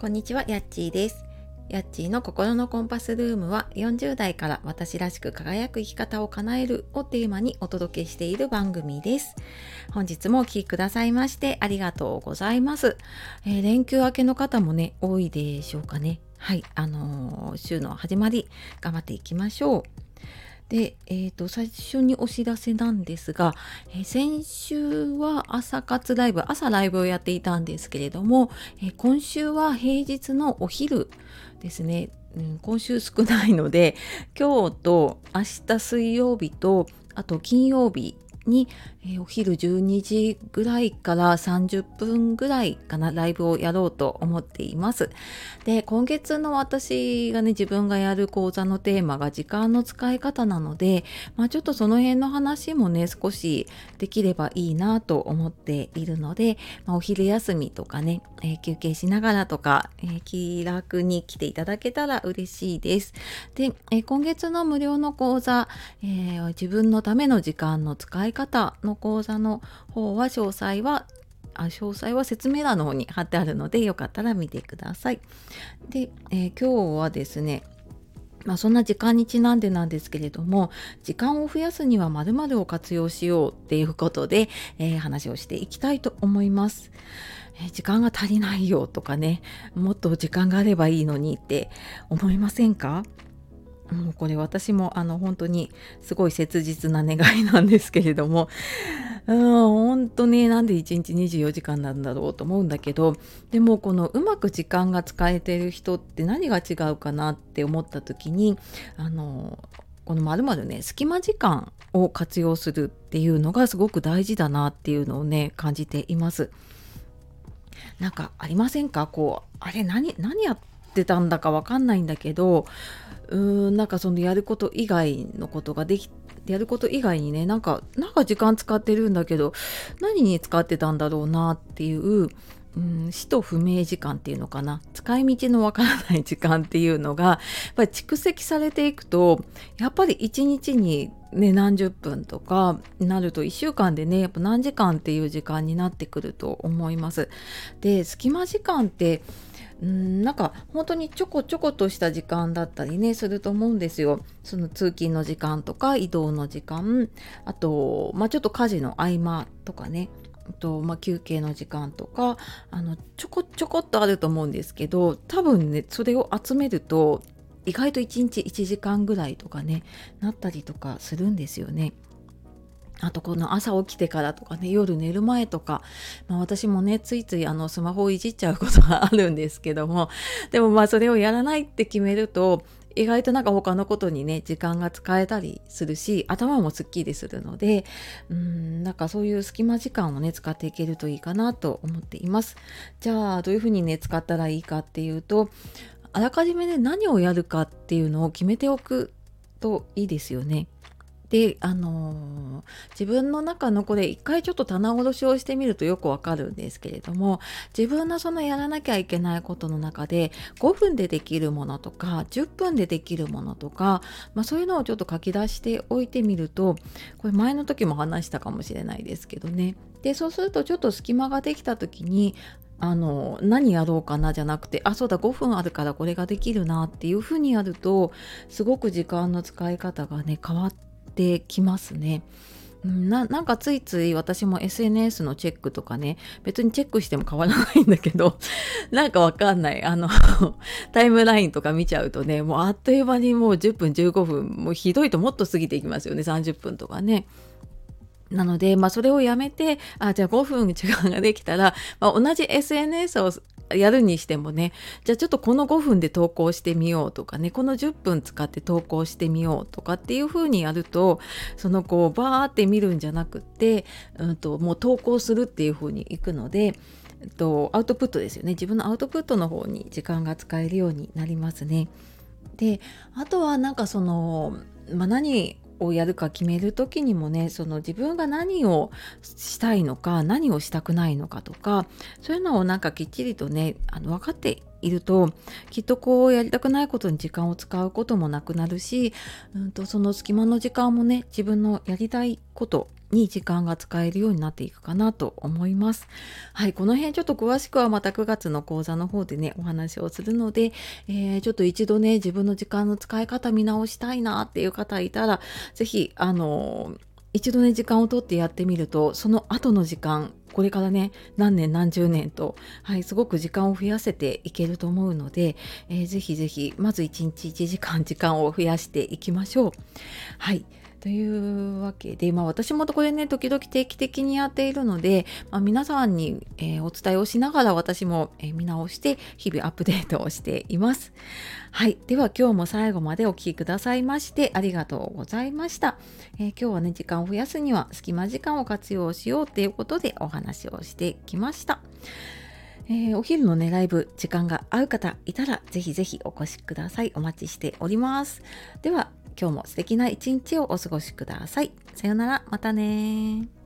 こんにちは、やっちーです。やっちーの心のコンパスルームは40代から私らしく輝く生き方を叶えるをテーマにお届けしている番組です。本日もお聴きくださいましてありがとうございます、えー、連休明けの方もね、多いでしょうかね。はい、あのー、週の始まり頑張っていきましょう。で、えーと、最初にお知らせなんですが、えー、先週は朝活ライブ朝ライブをやっていたんですけれども、えー、今週は平日のお昼ですね、うん、今週少ないので今日と明日水曜日とあと金曜日に、えー、お昼12時ぐらいから30分ぐらいかなライブをやろうと思っています。で今月の私がね自分がやる講座のテーマが時間の使い方なので、まあ、ちょっとその辺の話もね少しできればいいなと思っているので、まあ、お昼休みとかね、えー、休憩しながらとか、えー、気楽に来ていただけたら嬉しいです。で、え今月の無料の講座、え自分のための時間の使い方の講座の方は詳細はあ詳細は説明欄の方に貼ってあるのでよかったら見てください。で、えー、今日はですねまあ、そんな時間にちなんでなんですけれども時間を増やすには〇〇を活用しようっていうことで、えー、話をしていきたいと思います。え、時間が足りないよとかねもっと時間があればいいのにって思いませんか？もうこれ私もあの本当にすごい切実な願いなんですけれどもうん本当になんで1日24時間なんだろうと思うんだけどでもこのうまく時間が使えてる人って何が違うかなって思った時にあのこのまるまるね隙間時間を活用するっていうのがすごく大事だなっていうのをね感じています。なんかありませんか？こうあれ何何やってたんだかわかんないんだけどうーんなんかそのやること以外のことができやること以外にねなんかなんか時間使ってるんだけど何に使ってたんだろうなっていううん、死と不明時間っていうのかな使い道のわからない時間っていうのがやっぱり蓄積されていくとやっぱり一日にね何十分とかなると1週間でねやっぱ何時間っていう時間になってくると思います。で隙間時間ってうんなんか本当にちょこちょことした時間だったりねすると思うんですよ。その通勤の時間とか移動の時間あと、まあ、ちょっと家事の合間とかねとまあ、休憩の時間とかあのちょこちょこっとあると思うんですけど多分ねそれを集めると意外と1日1時間ぐらいとかねなったりとかするんですよね。あとこの朝起きてからとかね夜寝る前とか、まあ、私もねついついあのスマホをいじっちゃうことがあるんですけどもでもまあそれをやらないって決めると意外となんか他のことにね時間が使えたりするし頭もすっきりするのでうんなんかそういう隙間時間をね使っていけるといいかなと思っています。じゃあどういうふうにね使ったらいいかっていうとあらかじめね何をやるかっていうのを決めておくといいですよね。であのー、自分の中のこれ一回ちょっと棚卸しをしてみるとよくわかるんですけれども自分のそのやらなきゃいけないことの中で5分でできるものとか10分でできるものとか、まあ、そういうのをちょっと書き出しておいてみるとこれ前の時も話したかもしれないですけどね。でそうするとちょっと隙間ができた時にあの何やろうかなじゃなくてあそうだ5分あるからこれができるなっていうふうにやるとすごく時間の使い方がね変わっててきますね。ななんかついつい私も SNS のチェックとかね別にチェックしても変わらないんだけど なんかわかんないあの タイムラインとか見ちゃうとねもうあっという間にもう10分15分もうひどいともっと過ぎていきますよね30分とかね。なので、まあ、それをやめて、あ、じゃあ5分時間ができたら、まあ、同じ SNS をやるにしてもね。じゃあちょっとこの5分で投稿してみようとかね。この10分使って投稿してみようとかっていう風にやるとそのこうバーって見るんじゃなくって、うんと、もう投稿するっていう風にいくので、えっと、アウトプットですよね。自分のアウトプットの方に時間が使えるようになりますね。であとはなんかその、まあ、何をやるか決める時にもねその自分が何をしたいのか何をしたくないのかとかそういうのをなんかきっちりとねあの分かっているときっとこうやりたくないことに時間を使うこともなくなるし、うんと、その隙間の時間もね自分のやりたいことに時間が使えるようになっていくかなと思います。はい、この辺ちょっと詳しくはまた9月の講座の方でね、お話をするので、えー、ちょっと一度ね、自分の時間の使い方見直したいなっていう方いたら、是非あのー一度ね時間をとってやってみるとその後の時間これからね何年何十年と、はい、すごく時間を増やせていけると思うので、えー、ぜひぜひまず1日1時間時間を増やしていきましょう。はいというわけで、まあ、私もこれね時々定期的にやっているので、まあ、皆さんに、えー、お伝えをしながら私も、えー、見直して日々アップデートをしています。はい。では今日も最後までお聴きくださいましてありがとうございました、えー、今日はね時間を増やすには隙間時間を活用しようということでお話をしてきました。えー、お昼のね、ライブ、時間が合う方いたら、ぜひぜひお越しください。お待ちしております。では、今日も素敵な一日をお過ごしください。さようなら、またね